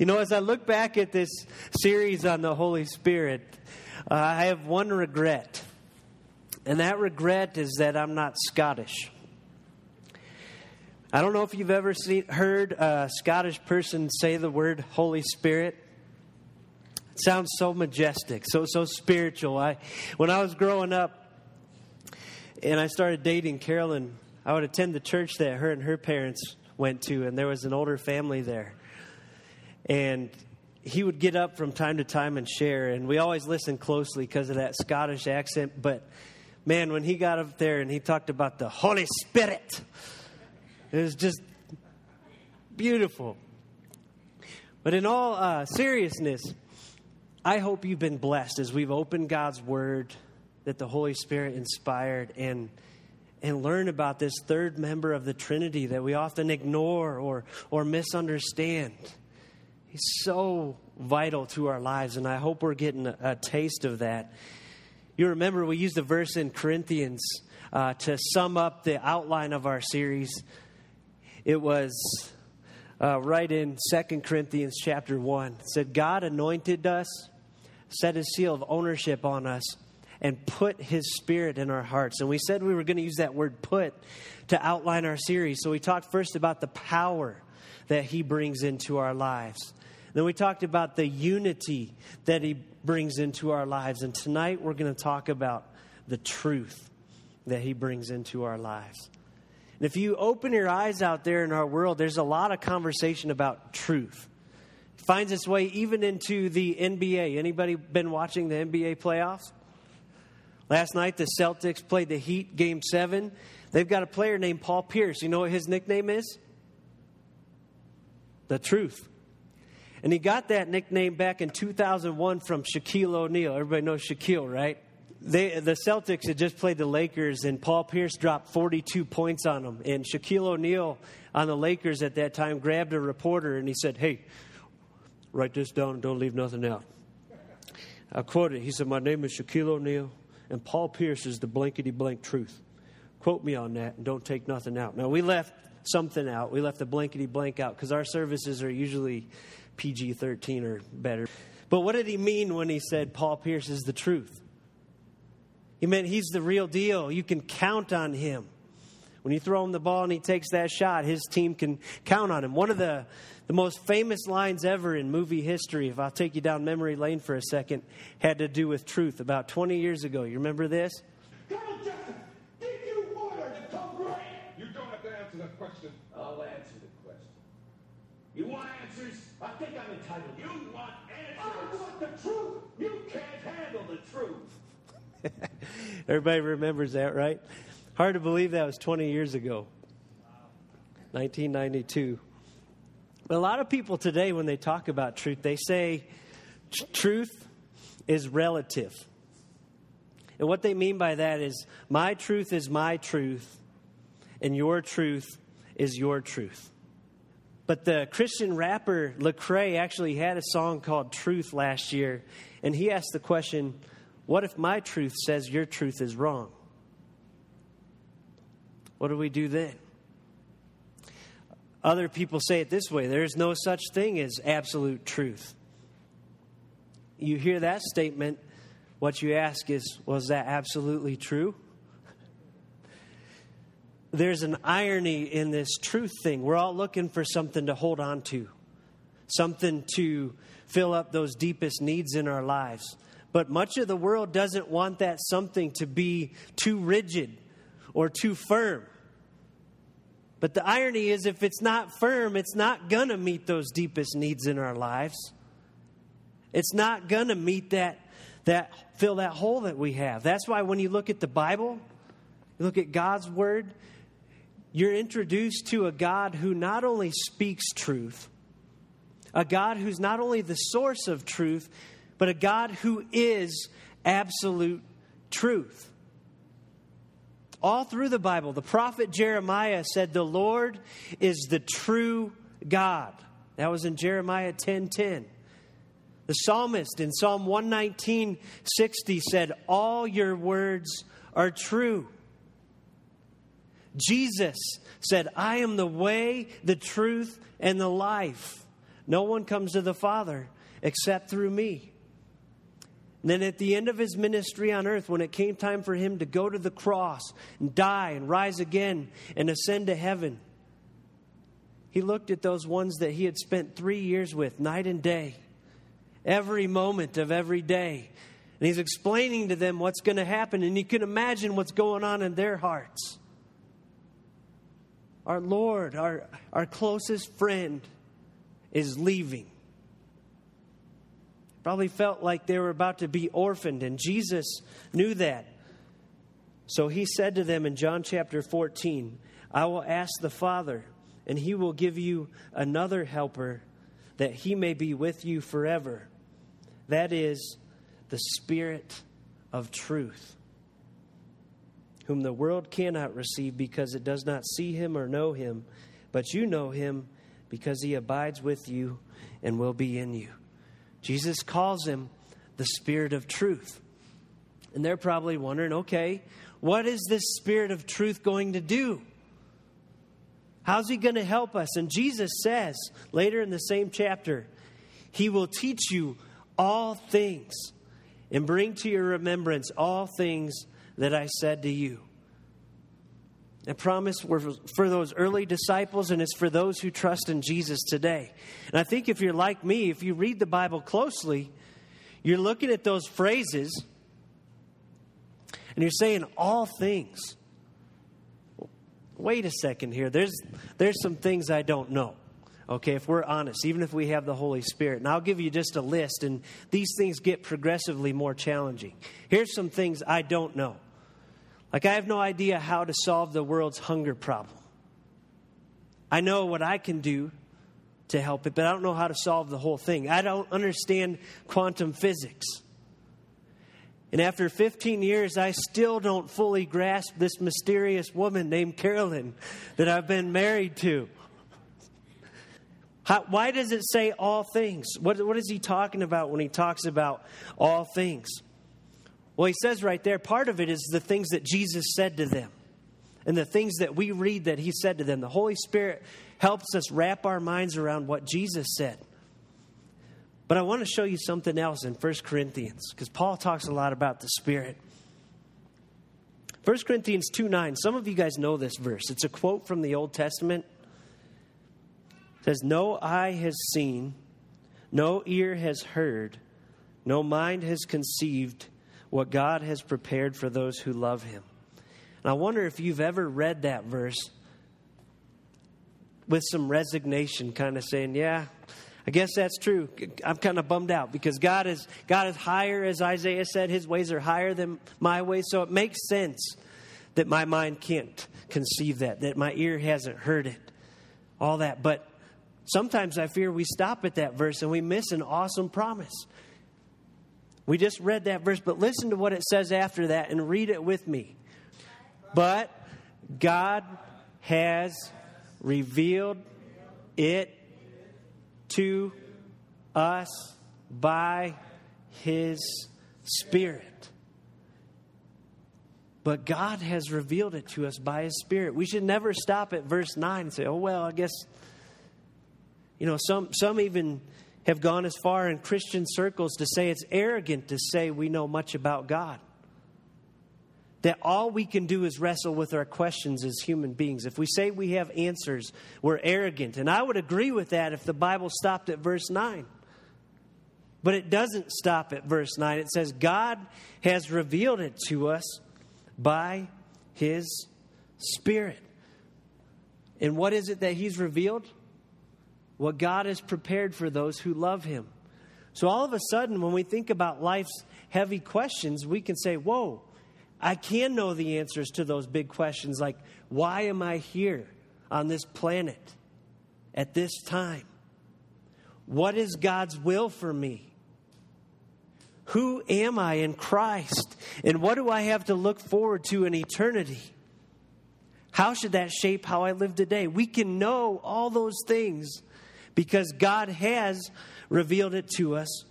You know, as I look back at this series on the Holy Spirit, uh, I have one regret. And that regret is that I'm not Scottish. I don't know if you've ever heard a Scottish person say the word Holy Spirit. It sounds so majestic, so so spiritual. I, when I was growing up, and I started dating Carolyn, I would attend the church that her and her parents went to, and there was an older family there. And he would get up from time to time and share, and we always listened closely because of that Scottish accent. But man, when he got up there and he talked about the Holy Spirit, it was just beautiful. But in all uh, seriousness, I hope you've been blessed as we've opened God's Word that the Holy Spirit inspired and and learn about this third member of the Trinity that we often ignore or, or misunderstand. He's so vital to our lives, and I hope we're getting a, taste of that. You remember we used a verse in Corinthians uh, to sum up the outline of our series. It was uh, right in Second Corinthians chapter 1. It said, God anointed us, set his seal of ownership on us and put his spirit in our hearts. And we said we were going to use that word put to outline our series. So we talked first about the power that he brings into our lives. Then we talked about the unity that he brings into our lives. And tonight we're going to talk about the truth that he brings into our lives. And if you open your eyes out there in our world, there's a lot of conversation about truth. It finds its way even into the NBA. Anybody been watching the NBA playoffs? Last night, the Celtics played the Heat game seven. They've got a player named Paul Pierce. You know what his nickname is? The Truth. And he got that nickname back in 2001 from Shaquille O'Neal. Everybody knows Shaquille, right? They, the Celtics had just played the Lakers, and Paul Pierce dropped 42 points on them. And Shaquille O'Neal on the Lakers at that time grabbed a reporter and he said, Hey, write this down and don't leave nothing out. I quoted. He said, My name is Shaquille O'Neal and Paul Pierce is the blankety blank truth. Quote me on that and don't take nothing out. Now, we left something out. We left the blankety blank out because our services are usually PG 13 or better. But what did he mean when he said Paul Pierce is the truth? He meant he's the real deal. You can count on him. When you throw him the ball and he takes that shot, his team can count on him. One of the, the most famous lines ever in movie history, if I'll take you down memory lane for a second, had to do with truth about 20 years ago. You remember this? You want answers? I think I'm entitled. You want answers? I want the truth. You can't handle the truth. Everybody remembers that, right? Hard to believe that was 20 years ago, 1992. But a lot of people today, when they talk about truth, they say truth is relative. And what they mean by that is my truth is my truth, and your truth is your truth. But the Christian rapper Lecrae actually had a song called Truth last year, and he asked the question, What if my truth says your truth is wrong? What do we do then? Other people say it this way there is no such thing as absolute truth. You hear that statement, what you ask is, was that absolutely true? There's an irony in this truth thing. We're all looking for something to hold on to, something to fill up those deepest needs in our lives. But much of the world doesn't want that something to be too rigid or too firm. But the irony is, if it's not firm, it's not going to meet those deepest needs in our lives. It's not going to meet that, that, fill that hole that we have. That's why when you look at the Bible, you look at God's Word, you're introduced to a God who not only speaks truth, a God who's not only the source of truth, but a God who is absolute truth. All through the Bible, the prophet Jeremiah said, The Lord is the true God. That was in Jeremiah 10 10. The psalmist in Psalm 119 60 said, All your words are true. Jesus said, I am the way, the truth, and the life. No one comes to the Father except through me. And then at the end of his ministry on earth, when it came time for him to go to the cross and die and rise again and ascend to heaven, he looked at those ones that he had spent three years with, night and day, every moment of every day. And he's explaining to them what's going to happen, and you can imagine what's going on in their hearts. Our Lord, our, our closest friend, is leaving. Probably felt like they were about to be orphaned, and Jesus knew that. So he said to them in John chapter 14, I will ask the Father, and he will give you another helper that he may be with you forever. That is the Spirit of truth, whom the world cannot receive because it does not see him or know him, but you know him because he abides with you and will be in you. Jesus calls him the Spirit of truth. And they're probably wondering okay, what is this Spirit of truth going to do? How's he going to help us? And Jesus says later in the same chapter, He will teach you all things and bring to your remembrance all things that I said to you. A promise for those early disciples, and it's for those who trust in Jesus today. And I think if you're like me, if you read the Bible closely, you're looking at those phrases and you're saying all things. Wait a second here. There's, there's some things I don't know. Okay, if we're honest, even if we have the Holy Spirit. And I'll give you just a list, and these things get progressively more challenging. Here's some things I don't know. Like, I have no idea how to solve the world's hunger problem. I know what I can do to help it, but I don't know how to solve the whole thing. I don't understand quantum physics. And after 15 years, I still don't fully grasp this mysterious woman named Carolyn that I've been married to. How, why does it say all things? What, what is he talking about when he talks about all things? Well, he says right there, part of it is the things that Jesus said to them and the things that we read that he said to them. The Holy Spirit helps us wrap our minds around what Jesus said. But I want to show you something else in 1 Corinthians because Paul talks a lot about the Spirit. 1 Corinthians 2 9, some of you guys know this verse. It's a quote from the Old Testament. It says, No eye has seen, no ear has heard, no mind has conceived what God has prepared for those who love Him. And I wonder if you've ever read that verse with some resignation, kind of saying, Yeah, I guess that's true. I'm kind of bummed out because God is, God is higher, as Isaiah said, His ways are higher than my ways. So it makes sense that my mind can't conceive that, that my ear hasn't heard it, all that. But sometimes I fear we stop at that verse and we miss an awesome promise. We just read that verse, but listen to what it says after that and read it with me. But God has revealed it to us by His Spirit. But God has revealed it to us by His Spirit. We should never stop at verse 9 and say, oh, well, I guess, you know, some, some even have gone as far in Christian circles to say it's arrogant to say we know much about God. That all we can do is wrestle with our questions as human beings. If we say we have answers, we're arrogant. And I would agree with that if the Bible stopped at verse 9. But it doesn't stop at verse 9. It says, God has revealed it to us by His Spirit. And what is it that He's revealed? What God has prepared for those who love Him. So all of a sudden, when we think about life's heavy questions, we can say, Whoa, I can know the answers to those big questions like, why am I here on this planet at this time? What is God's will for me? Who am I in Christ? And what do I have to look forward to in eternity? How should that shape how I live today? We can know all those things because God has revealed it to us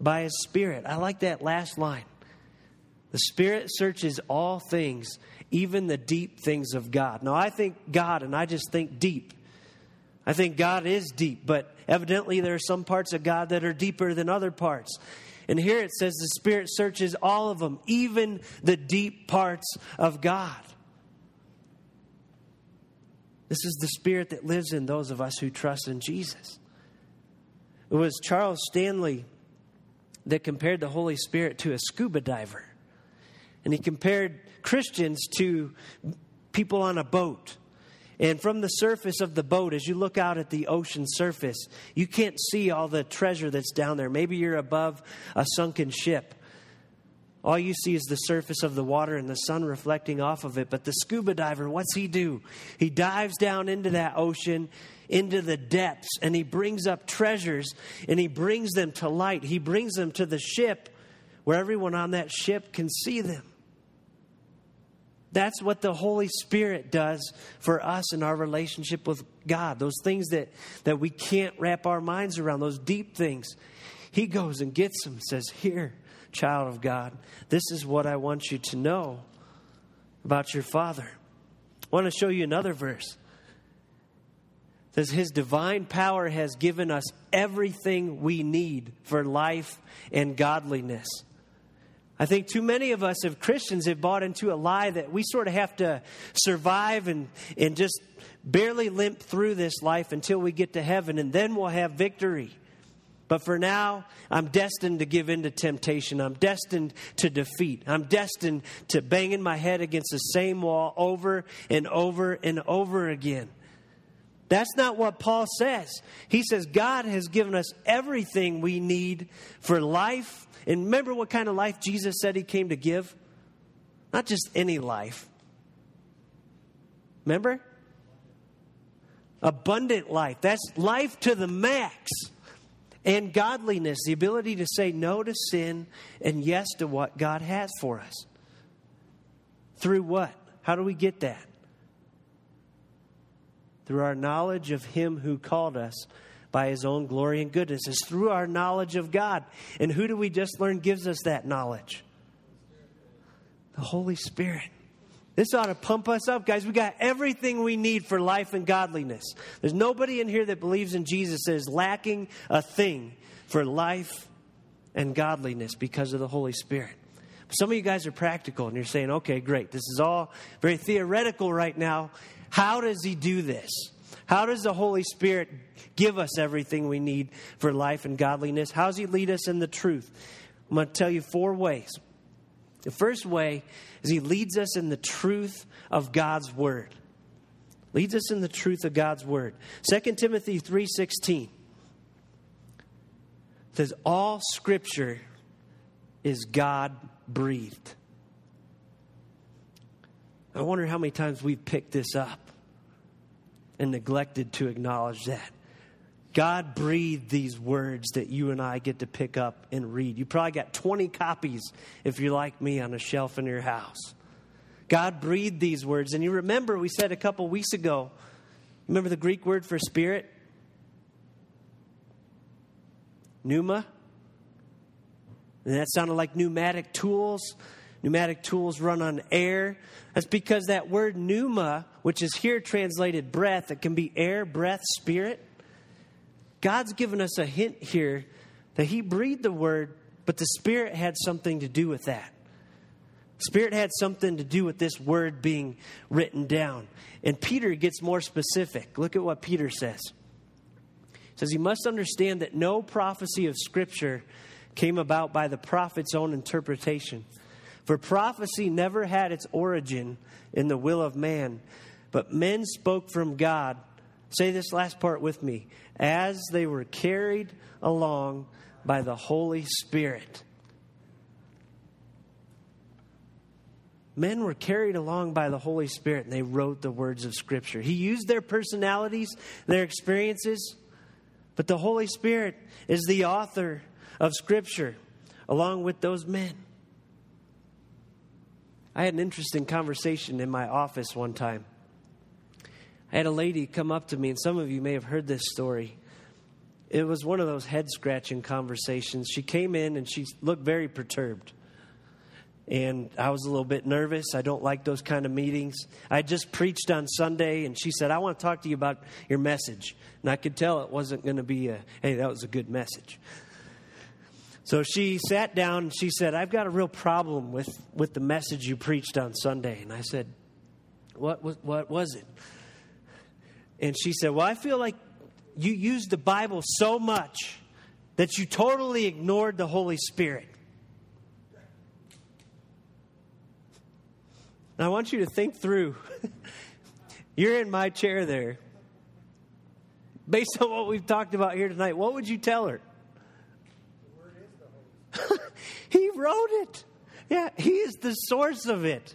by His Spirit. I like that last line. The Spirit searches all things, even the deep things of God. Now, I think God, and I just think deep. I think God is deep, but evidently there are some parts of God that are deeper than other parts. And here it says the Spirit searches all of them, even the deep parts of God. This is the Spirit that lives in those of us who trust in Jesus. It was Charles Stanley that compared the Holy Spirit to a scuba diver. And he compared Christians to people on a boat. And from the surface of the boat, as you look out at the ocean surface, you can't see all the treasure that's down there. Maybe you're above a sunken ship. All you see is the surface of the water and the sun reflecting off of it. But the scuba diver, what's he do? He dives down into that ocean, into the depths, and he brings up treasures and he brings them to light. He brings them to the ship where everyone on that ship can see them. That's what the Holy Spirit does for us in our relationship with God. Those things that, that we can't wrap our minds around, those deep things. He goes and gets them, says, Here, child of God, this is what I want you to know about your Father. I want to show you another verse. It says, His divine power has given us everything we need for life and godliness. I think too many of us, as Christians, have bought into a lie that we sort of have to survive and, and just barely limp through this life until we get to heaven, and then we'll have victory. But for now, I'm destined to give in to temptation. I'm destined to defeat. I'm destined to banging my head against the same wall over and over and over again. That's not what Paul says. He says God has given us everything we need for life and remember what kind of life Jesus said he came to give? Not just any life. Remember? Abundant life. That's life to the max. And godliness, the ability to say no to sin and yes to what God has for us. Through what? How do we get that? Through our knowledge of Him who called us by his own glory and goodness. It's through our knowledge of God. And who do we just learn gives us that knowledge? The Holy Spirit. This ought to pump us up, guys. We got everything we need for life and godliness. There's nobody in here that believes in Jesus that is lacking a thing for life and godliness because of the Holy Spirit. Some of you guys are practical and you're saying, okay, great. This is all very theoretical right now. How does he do this? How does the Holy Spirit give us everything we need for life and godliness? How does He lead us in the truth? I'm going to tell you four ways. The first way is He leads us in the truth of God's Word. Leads us in the truth of God's Word. 2 Timothy 3.16 says, All Scripture is God breathed. I wonder how many times we've picked this up and neglected to acknowledge that. God breathed these words that you and I get to pick up and read. You probably got 20 copies, if you're like me, on a shelf in your house. God breathed these words. And you remember, we said a couple weeks ago, remember the Greek word for spirit? Pneuma? And that sounded like pneumatic tools. Pneumatic tools run on air. That's because that word pneuma, which is here translated breath, it can be air, breath, spirit. God's given us a hint here that He breathed the word, but the Spirit had something to do with that. Spirit had something to do with this word being written down. And Peter gets more specific. Look at what Peter says. He says, You must understand that no prophecy of Scripture came about by the prophet's own interpretation. For prophecy never had its origin in the will of man, but men spoke from God. Say this last part with me as they were carried along by the Holy Spirit. Men were carried along by the Holy Spirit and they wrote the words of Scripture. He used their personalities, their experiences, but the Holy Spirit is the author of Scripture along with those men. I had an interesting conversation in my office one time. I had a lady come up to me, and some of you may have heard this story. It was one of those head scratching conversations. She came in and she looked very perturbed. and I was a little bit nervous. I don't like those kind of meetings. I just preached on Sunday, and she said, I want to talk to you about your message. And I could tell it wasn't going to be a, hey, that was a good message. So she sat down and she said, I've got a real problem with, with the message you preached on Sunday. And I said, what was, what was it? And she said, Well, I feel like you used the Bible so much that you totally ignored the Holy Spirit. Now, I want you to think through. You're in my chair there. Based on what we've talked about here tonight, what would you tell her? he wrote it. Yeah, he is the source of it.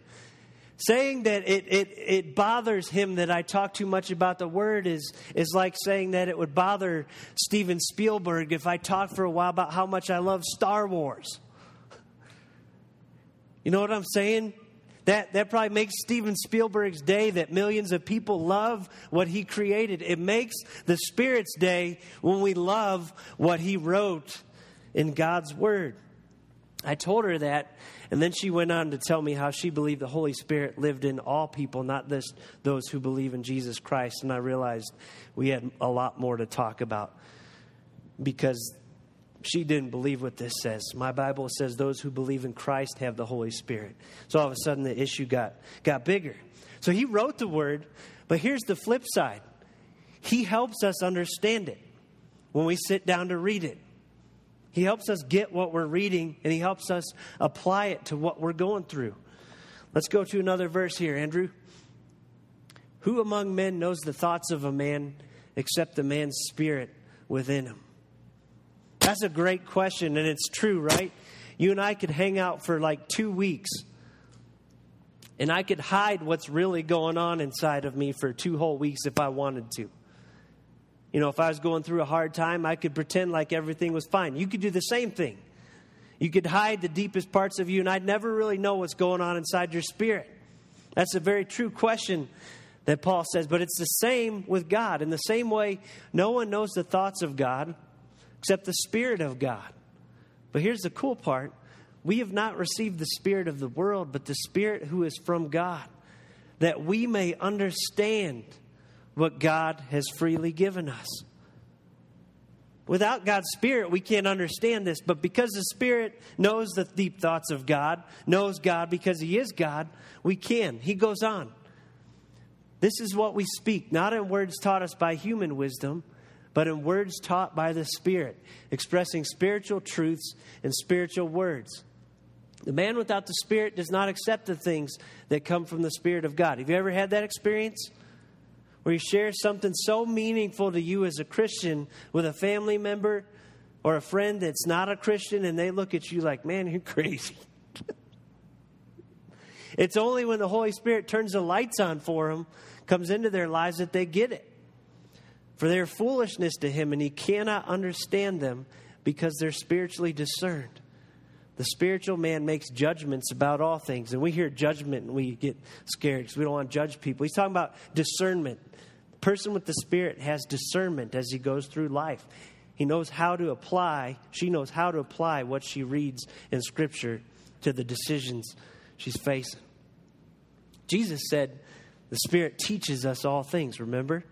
Saying that it, it, it bothers him that I talk too much about the word is, is like saying that it would bother Steven Spielberg if I talk for a while about how much I love Star Wars. You know what I'm saying? That, that probably makes Steven Spielberg's day that millions of people love what he created. It makes the Spirit's day when we love what he wrote in God's Word. I told her that, and then she went on to tell me how she believed the Holy Spirit lived in all people, not just those who believe in Jesus Christ. And I realized we had a lot more to talk about because she didn't believe what this says. My Bible says those who believe in Christ have the Holy Spirit. So all of a sudden the issue got, got bigger. So he wrote the word, but here's the flip side He helps us understand it when we sit down to read it. He helps us get what we're reading and he helps us apply it to what we're going through. Let's go to another verse here, Andrew. Who among men knows the thoughts of a man except the man's spirit within him? That's a great question, and it's true, right? You and I could hang out for like two weeks, and I could hide what's really going on inside of me for two whole weeks if I wanted to. You know, if I was going through a hard time, I could pretend like everything was fine. You could do the same thing. You could hide the deepest parts of you, and I'd never really know what's going on inside your spirit. That's a very true question that Paul says, but it's the same with God. In the same way, no one knows the thoughts of God except the Spirit of God. But here's the cool part we have not received the Spirit of the world, but the Spirit who is from God, that we may understand what God has freely given us. Without God's Spirit, we can't understand this, but because the Spirit knows the deep thoughts of God, knows God because He is God, we can. He goes on. This is what we speak, not in words taught us by human wisdom but in words taught by the Spirit, expressing spiritual truths in spiritual words. The man without the Spirit does not accept the things that come from the Spirit of God. Have you ever had that experience? Where you share something so meaningful to you as a Christian with a family member or a friend that's not a Christian and they look at you like, man, you're crazy. it's only when the Holy Spirit turns the lights on for them, comes into their lives, that they get it. For their foolishness to him, and he cannot understand them because they're spiritually discerned. The spiritual man makes judgments about all things. And we hear judgment and we get scared because we don't want to judge people. He's talking about discernment. The person with the Spirit has discernment as he goes through life. He knows how to apply, she knows how to apply what she reads in Scripture to the decisions she's facing. Jesus said, The Spirit teaches us all things, remember?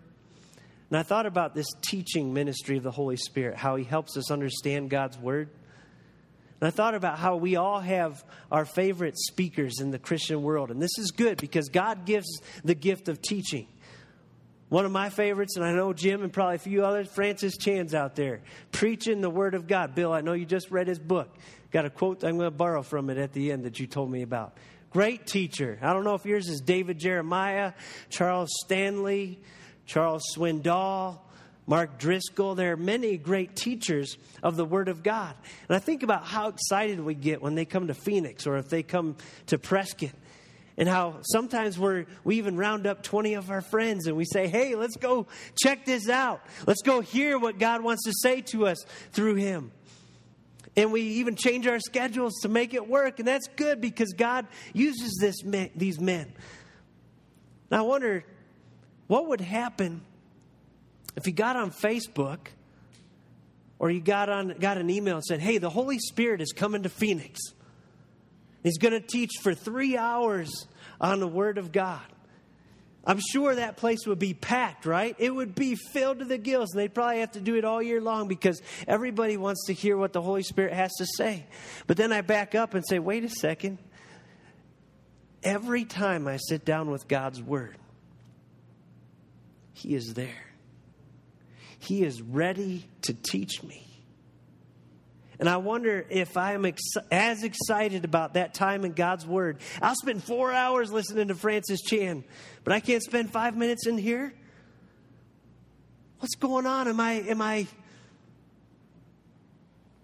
And I thought about this teaching ministry of the Holy Spirit, how He helps us understand God's Word. And I thought about how we all have our favorite speakers in the Christian world. And this is good because God gives the gift of teaching. One of my favorites, and I know Jim and probably a few others, Francis Chan's out there preaching the Word of God. Bill, I know you just read his book. Got a quote I'm going to borrow from it at the end that you told me about. Great teacher. I don't know if yours is David Jeremiah, Charles Stanley, Charles Swindoll, Mark Driscoll. There are many great teachers of the Word of God. And I think about how excited we get when they come to Phoenix or if they come to Prescott. And how sometimes we're, we even round up 20 of our friends and we say, hey, let's go check this out. Let's go hear what God wants to say to us through Him. And we even change our schedules to make it work. And that's good because God uses this, these men. I wonder what would happen if you got on Facebook or you got on got an email and said, "Hey, the Holy Spirit is coming to Phoenix." He's going to teach for three hours on the Word of God. I'm sure that place would be packed, right? It would be filled to the gills, and they'd probably have to do it all year long because everybody wants to hear what the Holy Spirit has to say. But then I back up and say, wait a second. Every time I sit down with God's Word, He is there. He is ready to teach me. And I wonder if I am ex- as excited about that time in God's Word. I'll spend four hours listening to Francis Chan, but I can't spend five minutes in here. What's going on? Am I am I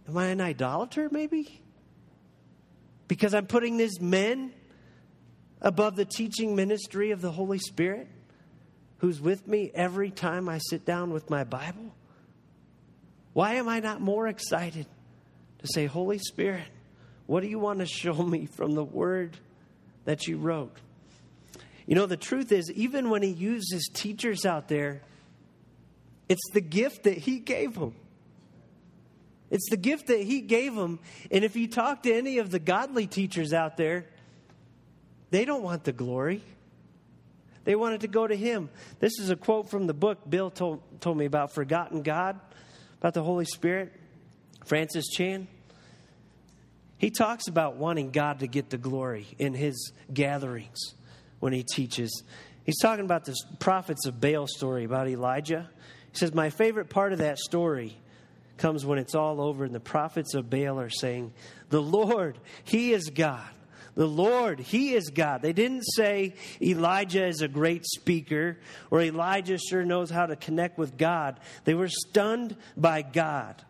am I an idolater? Maybe because I'm putting these men above the teaching ministry of the Holy Spirit, who's with me every time I sit down with my Bible. Why am I not more excited? to say, Holy Spirit, what do you want to show me from the word that you wrote? You know, the truth is, even when he uses teachers out there, it's the gift that he gave them. It's the gift that he gave them. And if you talk to any of the godly teachers out there, they don't want the glory. They wanted to go to him. This is a quote from the book Bill told, told me about Forgotten God, about the Holy Spirit. Francis Chan. He talks about wanting God to get the glory in his gatherings when he teaches. He's talking about the prophets of Baal story about Elijah. He says, My favorite part of that story comes when it's all over and the prophets of Baal are saying, The Lord, He is God. The Lord, He is God. They didn't say Elijah is a great speaker or Elijah sure knows how to connect with God. They were stunned by God.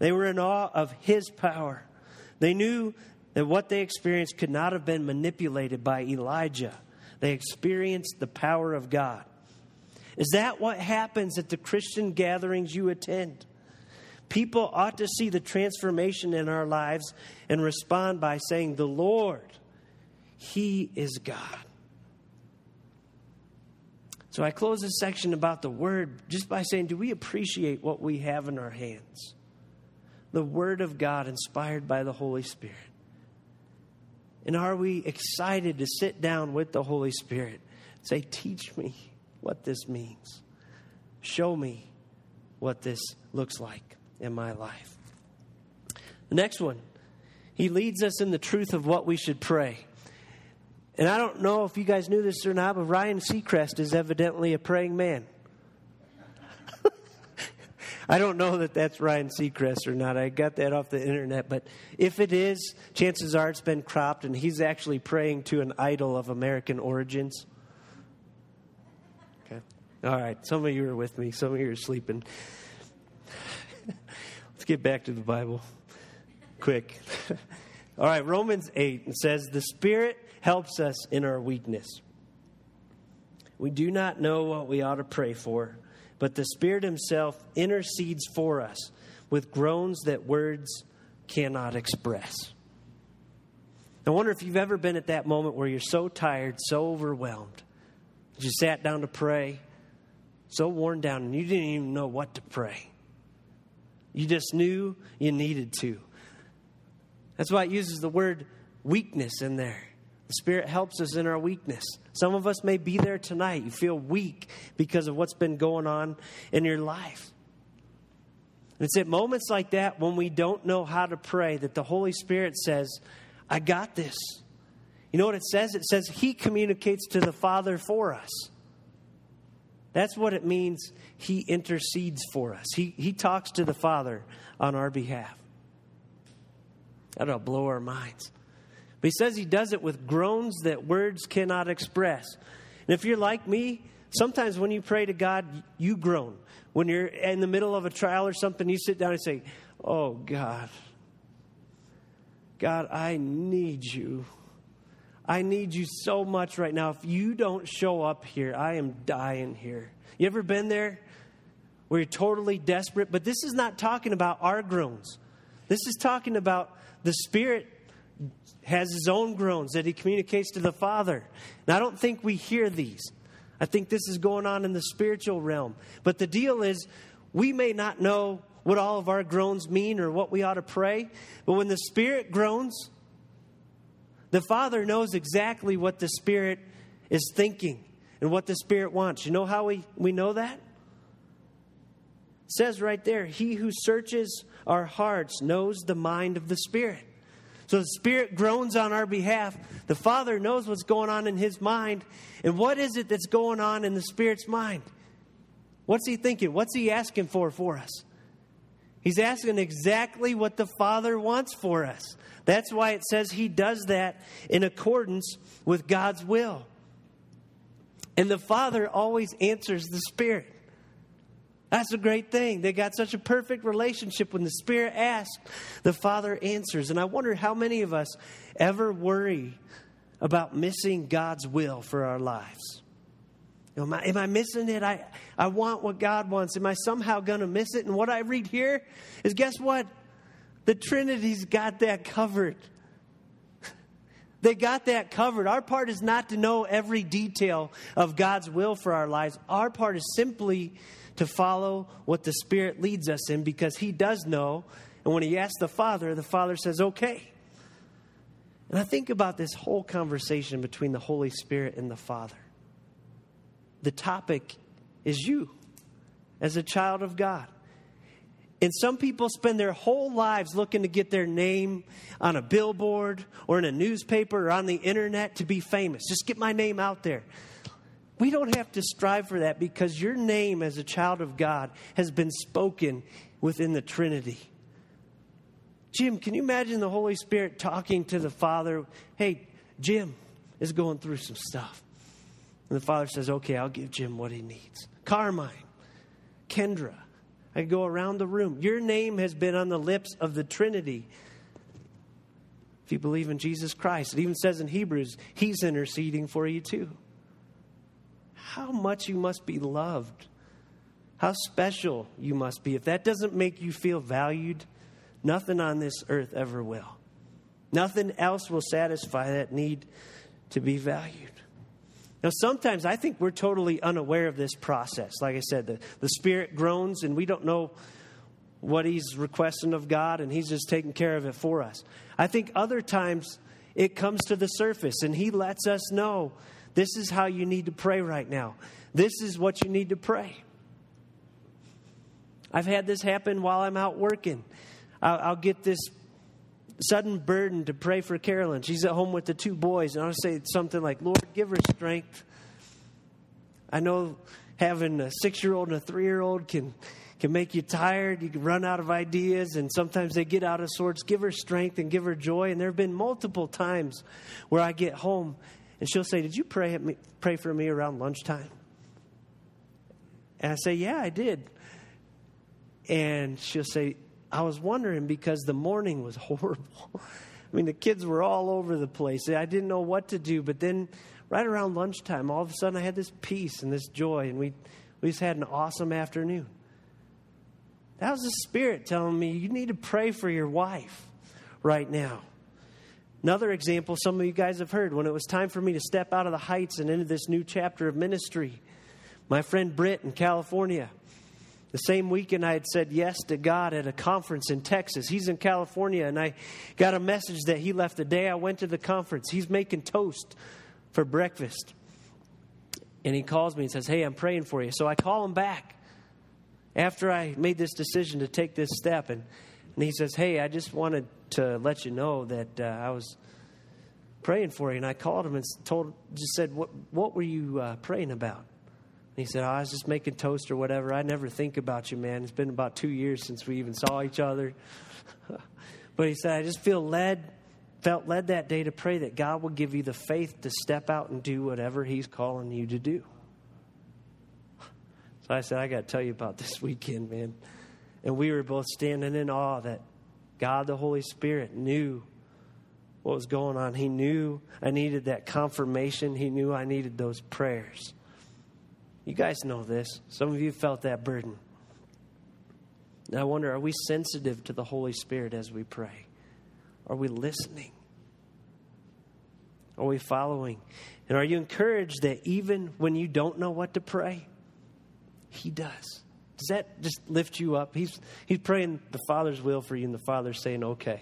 They were in awe of his power. They knew that what they experienced could not have been manipulated by Elijah. They experienced the power of God. Is that what happens at the Christian gatherings you attend? People ought to see the transformation in our lives and respond by saying, The Lord, He is God. So I close this section about the Word just by saying, Do we appreciate what we have in our hands? the Word of God inspired by the Holy Spirit? And are we excited to sit down with the Holy Spirit? Say, teach me what this means. Show me what this looks like in my life. The next one, he leads us in the truth of what we should pray. And I don't know if you guys knew this or not, but Ryan Seacrest is evidently a praying man. I don't know that that's Ryan Seacrest or not. I got that off the internet. But if it is, chances are it's been cropped and he's actually praying to an idol of American origins. Okay. All right. Some of you are with me, some of you are sleeping. Let's get back to the Bible quick. All right. Romans 8 says, The Spirit helps us in our weakness. We do not know what we ought to pray for but the Spirit Himself intercedes for us with groans that words cannot express. I wonder if you've ever been at that moment where you're so tired, so overwhelmed, you sat down to pray, so worn down, and you didn't even know what to pray. You just knew you needed to. That's why it uses the word weakness in there. The Spirit helps us in our weakness. Some of us may be there tonight. You feel weak because of what's been going on in your life. And it's at moments like that when we don't know how to pray that the Holy Spirit says, I got this. You know what it says? It says He communicates to the Father for us. That's what it means. He intercedes for us, He, he talks to the Father on our behalf. That'll blow our minds. But he says he does it with groans that words cannot express. And if you're like me, sometimes when you pray to God, you groan. When you're in the middle of a trial or something, you sit down and say, Oh, God, God, I need you. I need you so much right now. If you don't show up here, I am dying here. You ever been there where you're totally desperate? But this is not talking about our groans. This is talking about the Spirit has his own groans that he communicates to the Father. And I don't think we hear these. I think this is going on in the spiritual realm. But the deal is, we may not know what all of our groans mean or what we ought to pray, but when the Spirit groans, The Father knows exactly what the Spirit is thinking and what the Spirit wants. You know how we, we know that? Says right there, He who searches our hearts knows the mind of the Spirit. So the Spirit groans on our behalf. The Father knows what's going on in His mind. And what is it that's going on in the Spirit's mind? What's He thinking? What's He asking for for us? He's asking exactly what the Father wants for us. That's why it says He does that in accordance with God's will. And the Father always answers the Spirit. That's a great thing. They got such a perfect relationship. When the Spirit asks, the Father answers. And I wonder how many of us ever worry about missing God's will for our lives. You know, am, I, am I missing it? I, I want what God wants. Am I somehow going to miss it? And what I read here is guess what? The Trinity's got that covered. They got that covered. Our part is not to know every detail of God's will for our lives. Our part is simply to follow what the Spirit leads us in because He does know. And when He asks the Father, the Father says, okay. And I think about this whole conversation between the Holy Spirit and the Father. The topic is you as a child of God. And some people spend their whole lives looking to get their name on a billboard or in a newspaper or on the internet to be famous. Just get my name out there. We don't have to strive for that because your name as a child of God has been spoken within the Trinity. Jim, can you imagine the Holy Spirit talking to the Father? Hey, Jim is going through some stuff. And the Father says, Okay, I'll give Jim what he needs. Carmine, Kendra, I go around the room. Your name has been on the lips of the Trinity. If you believe in Jesus Christ, it even says in Hebrews, He's interceding for you too. How much you must be loved. How special you must be. If that doesn't make you feel valued, nothing on this earth ever will. Nothing else will satisfy that need to be valued. Now, sometimes I think we're totally unaware of this process. Like I said, the, the Spirit groans and we don't know what He's requesting of God, and He's just taking care of it for us. I think other times it comes to the surface and He lets us know this is how you need to pray right now. This is what you need to pray. I've had this happen while I'm out working. I'll, I'll get this sudden burden to pray for Carolyn. She's at home with the two boys, and I'll say something like, Lord, give her strength. I know having a six year old and a three year old can, can make you tired. You can run out of ideas, and sometimes they get out of sorts. Give her strength and give her joy. And there have been multiple times where I get home, and she'll say, Did you pray, me, pray for me around lunchtime? And I say, Yeah, I did. And she'll say, I was wondering because the morning was horrible. I mean, the kids were all over the place. I didn't know what to do. But then, right around lunchtime, all of a sudden, I had this peace and this joy, and we, we just had an awesome afternoon. That was the Spirit telling me, you need to pray for your wife right now. Another example, some of you guys have heard, when it was time for me to step out of the heights and into this new chapter of ministry, my friend Britt in California, the same weekend, I had said yes to God at a conference in Texas. He's in California, and I got a message that he left the day I went to the conference. He's making toast for breakfast. And he calls me and says, Hey, I'm praying for you. So I call him back after I made this decision to take this step. And, and he says, Hey, I just wanted to let you know that uh, I was praying for you. And I called him and told, just said, What, what were you uh, praying about? And he said, oh, I was just making toast or whatever. I never think about you, man. It's been about two years since we even saw each other. but he said, I just feel led, felt led that day to pray that God will give you the faith to step out and do whatever He's calling you to do. So I said, I got to tell you about this weekend, man. And we were both standing in awe that God, the Holy Spirit, knew what was going on. He knew I needed that confirmation, He knew I needed those prayers. You guys know this. Some of you felt that burden. And I wonder are we sensitive to the Holy Spirit as we pray? Are we listening? Are we following? And are you encouraged that even when you don't know what to pray, He does? Does that just lift you up? He's, he's praying the Father's will for you, and the Father's saying, okay.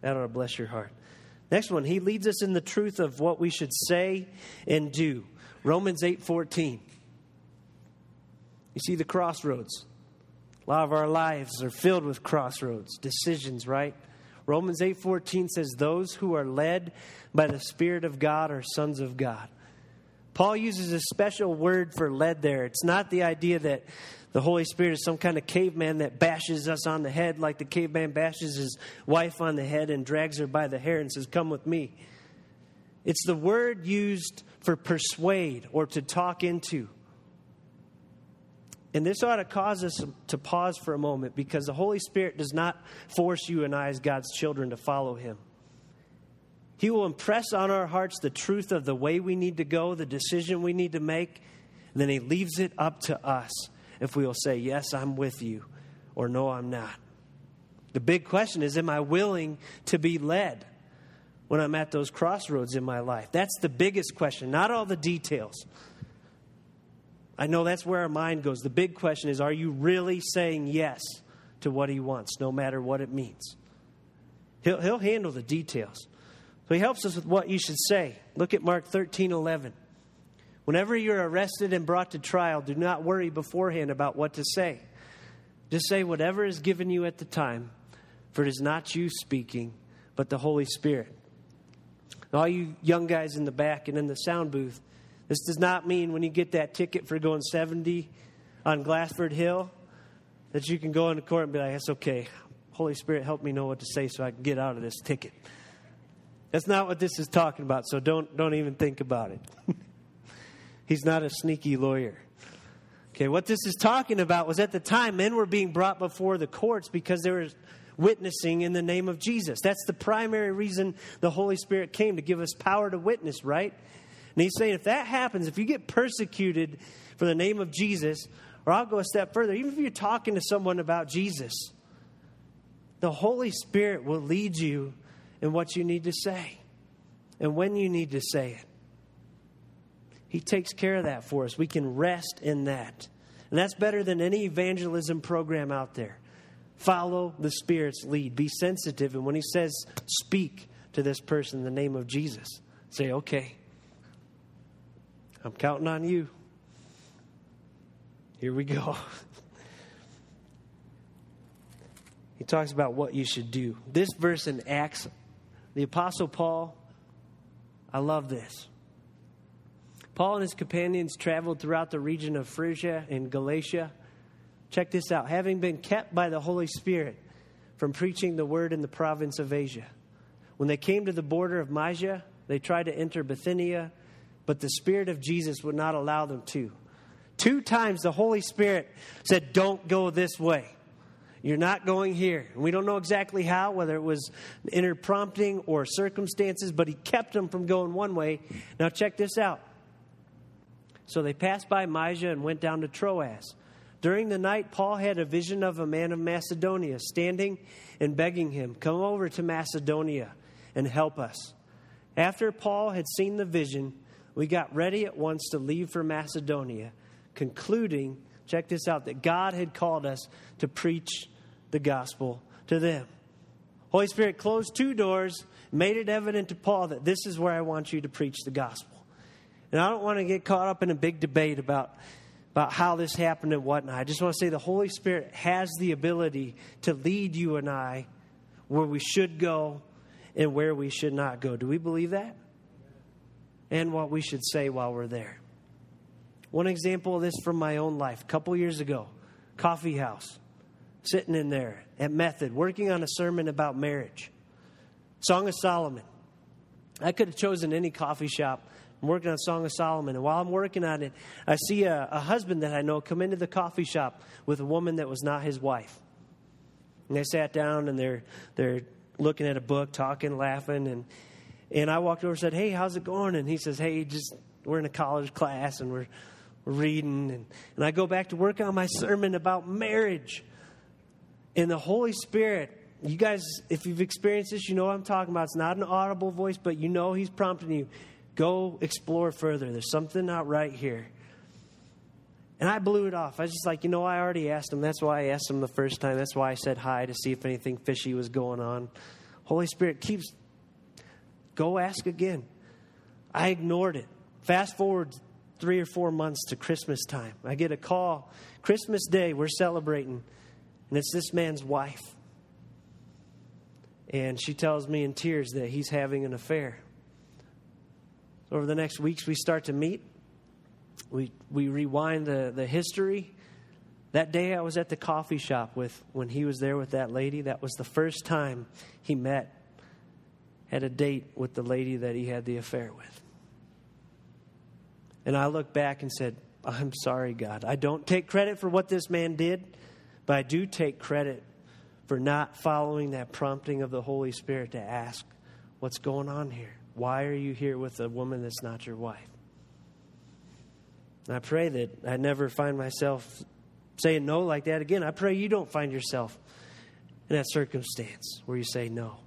That ought to bless your heart. Next one, he leads us in the truth of what we should say and do. Romans 8:14. You see the crossroads. A lot of our lives are filled with crossroads, decisions, right? Romans 8:14 says those who are led by the spirit of God are sons of God. Paul uses a special word for led there. It's not the idea that the Holy Spirit is some kind of caveman that bashes us on the head like the caveman bashes his wife on the head and drags her by the hair and says, Come with me. It's the word used for persuade or to talk into. And this ought to cause us to pause for a moment because the Holy Spirit does not force you and I, as God's children, to follow Him. He will impress on our hearts the truth of the way we need to go, the decision we need to make, and then He leaves it up to us if we will say, Yes, I'm with you, or No, I'm not. The big question is, Am I willing to be led when I'm at those crossroads in my life? That's the biggest question, not all the details. I know that's where our mind goes. The big question is, Are you really saying yes to what He wants, no matter what it means? He'll, he'll handle the details. So He helps us with what you should say. Look at Mark 13 11. Whenever you're arrested and brought to trial, do not worry beforehand about what to say. Just say whatever is given you at the time, for it is not you speaking, but the Holy Spirit. All you young guys in the back and in the sound booth, this does not mean when you get that ticket for going 70 on Glassford Hill that you can go into court and be like, that's okay. Holy Spirit, help me know what to say so I can get out of this ticket. That's not what this is talking about, so don't, don't even think about it. He's not a sneaky lawyer. Okay, what this is talking about was at the time men were being brought before the courts because they were witnessing in the name of Jesus. That's the primary reason the Holy Spirit came to give us power to witness, right? And he's saying if that happens, if you get persecuted for the name of Jesus, or I'll go a step further, even if you're talking to someone about Jesus, the Holy Spirit will lead you in what you need to say and when you need to say it. He takes care of that for us. We can rest in that. And that's better than any evangelism program out there. Follow the Spirit's lead. Be sensitive. And when He says, speak to this person in the name of Jesus, say, okay, I'm counting on you. Here we go. he talks about what you should do. This verse in Acts, the Apostle Paul, I love this. Paul and his companions traveled throughout the region of Phrygia and Galatia. Check this out. Having been kept by the Holy Spirit from preaching the word in the province of Asia. When they came to the border of Mysia, they tried to enter Bithynia, but the Spirit of Jesus would not allow them to. Two times the Holy Spirit said, Don't go this way. You're not going here. We don't know exactly how, whether it was inner prompting or circumstances, but he kept them from going one way. Now, check this out. So they passed by Mysia and went down to Troas. During the night, Paul had a vision of a man of Macedonia standing and begging him, Come over to Macedonia and help us. After Paul had seen the vision, we got ready at once to leave for Macedonia, concluding, check this out, that God had called us to preach the gospel to them. Holy Spirit closed two doors, made it evident to Paul that this is where I want you to preach the gospel. And I don't want to get caught up in a big debate about, about how this happened and whatnot. I just want to say the Holy Spirit has the ability to lead you and I where we should go and where we should not go. Do we believe that? And what we should say while we're there. One example of this from my own life. A couple years ago, coffee house, sitting in there at Method, working on a sermon about marriage. Song of Solomon. I could have chosen any coffee shop I'm working on Song of Solomon. And while I'm working on it, I see a, a husband that I know come into the coffee shop with a woman that was not his wife. And they sat down and they're, they're looking at a book, talking, laughing. And, and I walked over and said, Hey, how's it going? And he says, Hey, just we're in a college class and we're, reading. And, and I go back to work on my sermon about marriage. And the Holy Spirit, you guys, if you've experienced this, you know what I'm talking about. It's not an audible voice, but you know He's prompting you. Go explore further. There's something not right here. And I blew it off. I was just like, you know, I already asked him. That's why I asked him the first time. That's why I said hi to see if anything fishy was going on. Holy Spirit keeps Go ask again. I ignored it. Fast forward three or four months to Christmas time. I get a call. Christmas Day, we're celebrating, and it's this man's wife. And she tells me in tears that he's having an affair. Over the next weeks, we start to meet. We, we rewind the, the history. That day, I was at the coffee shop with when he was there with that lady. That was the first time he met, had a date with the lady that he had the affair with. And I looked back and said, I'm sorry, God. I don't take credit for what this man did, but I do take credit for not following that prompting of the Holy Spirit to ask, What's going on here? Why are you here with a woman that's not your wife? And I pray that I never find myself saying no like that again. I pray you don't find yourself in that circumstance where you say no.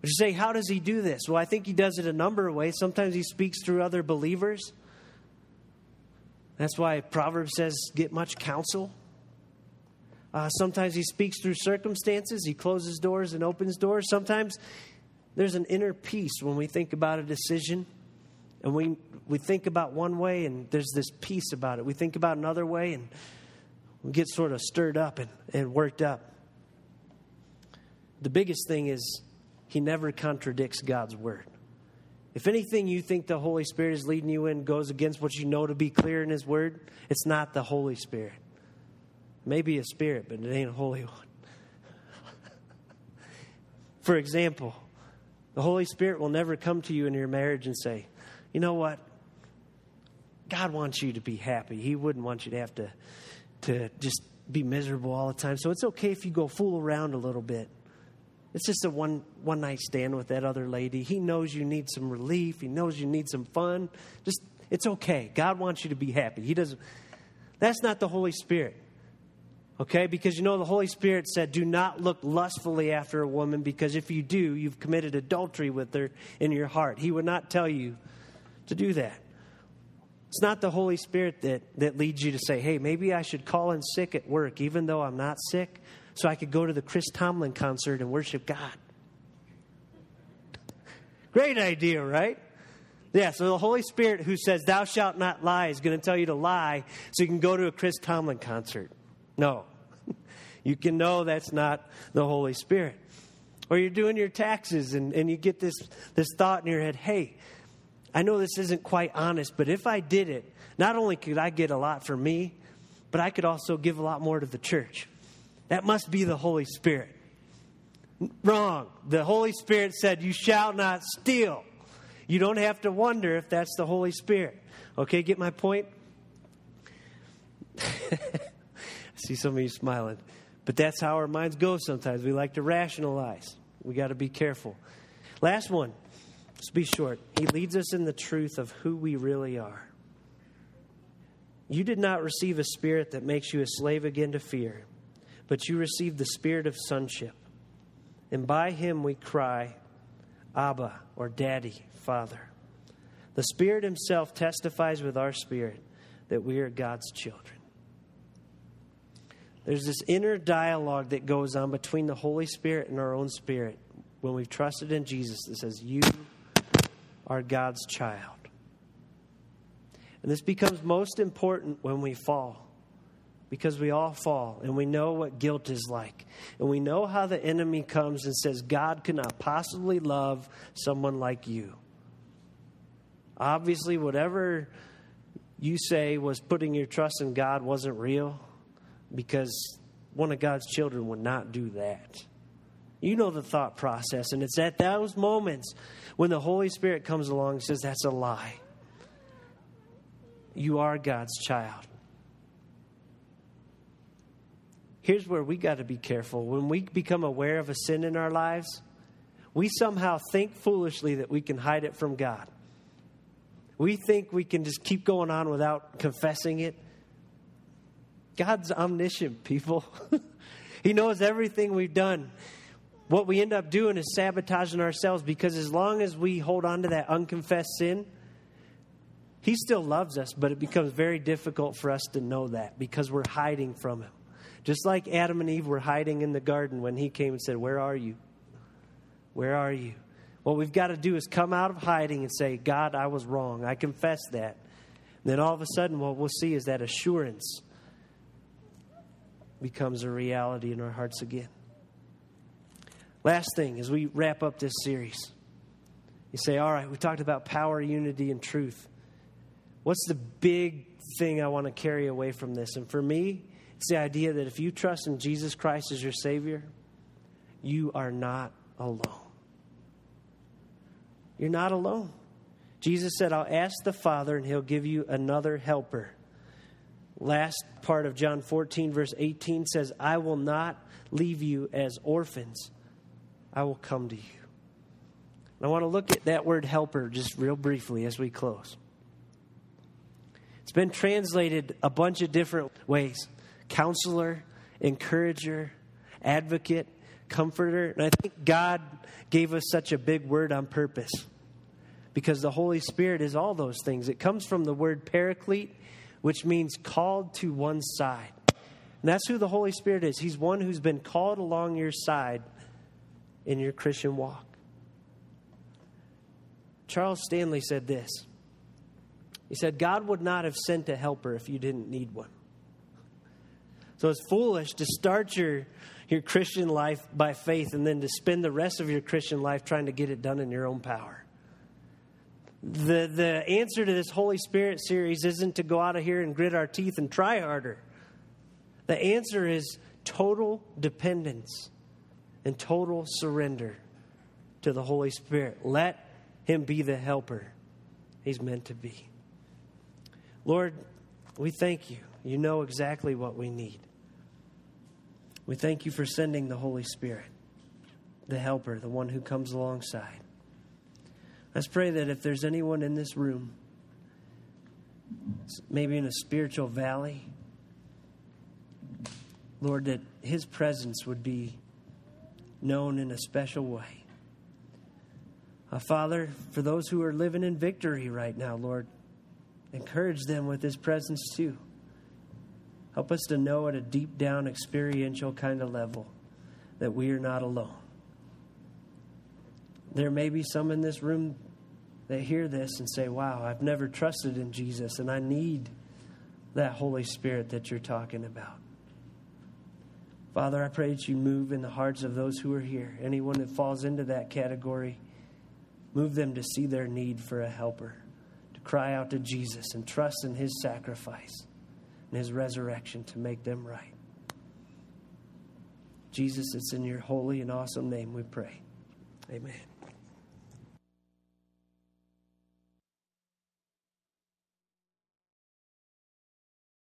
But you say, How does he do this? Well, I think he does it a number of ways. Sometimes he speaks through other believers. That's why Proverbs says, Get much counsel. Uh, sometimes he speaks through circumstances. He closes doors and opens doors. Sometimes there's an inner peace when we think about a decision and we, we think about one way and there's this peace about it. We think about another way and we get sort of stirred up and, and worked up. The biggest thing is he never contradicts God's word. If anything you think the Holy Spirit is leading you in goes against what you know to be clear in His Word, it's not the Holy Spirit. Maybe a spirit, but it ain't a holy one. For example, the Holy Spirit will never come to you in your marriage and say, you know what? God wants you to be happy. He wouldn't want you to have to, to just be miserable all the time. So it's okay if you go fool around a little bit. It's just a one one night stand with that other lady. He knows you need some relief. He knows you need some fun. Just it's okay. God wants you to be happy. He doesn't That's not the Holy Spirit. Okay? Because you know the Holy Spirit said, "Do not look lustfully after a woman because if you do, you've committed adultery with her in your heart." He would not tell you to do that. It's not the Holy Spirit that, that leads you to say, hey, maybe I should call in sick at work, even though I'm not sick, so I could go to the Chris Tomlin concert and worship God. Great idea, right? Yeah, so the Holy Spirit who says, Thou shalt not lie, is going to tell you to lie so you can go to a Chris Tomlin concert. No. you can know that's not the Holy Spirit. Or you're doing your taxes and, and you get this, this thought in your head, hey, I know this isn't quite honest, but if I did it, not only could I get a lot for me, but I could also give a lot more to the church. That must be the Holy Spirit. Wrong. The Holy Spirit said, You shall not steal. You don't have to wonder if that's the Holy Spirit. Okay, get my point? See some of you smiling. But that's how our minds go sometimes. We like to rationalize. We got to be careful. Last one. Let's be short. He leads us in the truth of who we really are. You did not receive a spirit that makes you a slave again to fear, but you received the spirit of sonship. And by him we cry, Abba, or Daddy, Father. The Spirit Himself testifies with our spirit that we are God's children. There's this inner dialogue that goes on between the Holy Spirit and our own spirit when we've trusted in Jesus that says, You are God's child. And this becomes most important when we fall because we all fall and we know what guilt is like. And we know how the enemy comes and says, God could not possibly love someone like you. Obviously, whatever you say was putting your trust in God wasn't real because one of God's children would not do that. You know the thought process, and it's at those moments when the Holy Spirit comes along and says, That's a lie. You are God's child. Here's where we got to be careful. When we become aware of a sin in our lives, we somehow think foolishly that we can hide it from God. We think we can just keep going on without confessing it. God's omniscient, people. he knows everything we've done what we end up doing is sabotaging ourselves because as long as we hold on to that unconfessed sin, He still loves us, but it becomes very difficult for us to know that because we're hiding from Him. Just like Adam and Eve were hiding in the garden when He came and said, Where are you? Where are you? What we've got to do is come out of hiding and say, God, I was wrong. I confess that. And then all of a sudden, what we'll see is that assurance becomes a reality in our hearts again. Last thing, as we wrap up this series, you say, All right, we talked about power, unity, and truth. What's the big thing I want to carry away from this? And for me, it's the idea that if you trust in Jesus Christ as your Savior, you are not alone. You're not alone. Jesus said, I'll ask the Father, and He'll give you another helper. Last part of John 14, verse 18 says, I will not leave you as orphans, I will come to you. And I want to look at that word helper just real briefly as we close. It's been translated a bunch of different ways counselor, encourager, advocate, comforter. And I think God gave us such a big word on purpose because the Holy Spirit is all those things. It comes from the word paraclete, which means called to one side. And that's who the Holy Spirit is. He's one who's been called along your side in your Christian walk. Charles Stanley said this He said, God would not have sent a helper if you didn't need one. So it's foolish to start your, your Christian life by faith and then to spend the rest of your Christian life trying to get it done in your own power. The, the answer to this Holy Spirit series isn't to go out of here and grit our teeth and try harder. The answer is total dependence and total surrender to the Holy Spirit. Let Him be the helper He's meant to be. Lord, we thank you. You know exactly what we need. We thank you for sending the Holy Spirit, the helper, the one who comes alongside. Let's pray that if there's anyone in this room, maybe in a spiritual valley, Lord, that His presence would be known in a special way. Uh, Father, for those who are living in victory right now, Lord, encourage them with His presence too. Help us to know at a deep down experiential kind of level that we are not alone. There may be some in this room that hear this and say, Wow, I've never trusted in Jesus, and I need that Holy Spirit that you're talking about. Father, I pray that you move in the hearts of those who are here. Anyone that falls into that category, move them to see their need for a helper, to cry out to Jesus and trust in his sacrifice and his resurrection to make them right. Jesus, it's in your holy and awesome name we pray. Amen.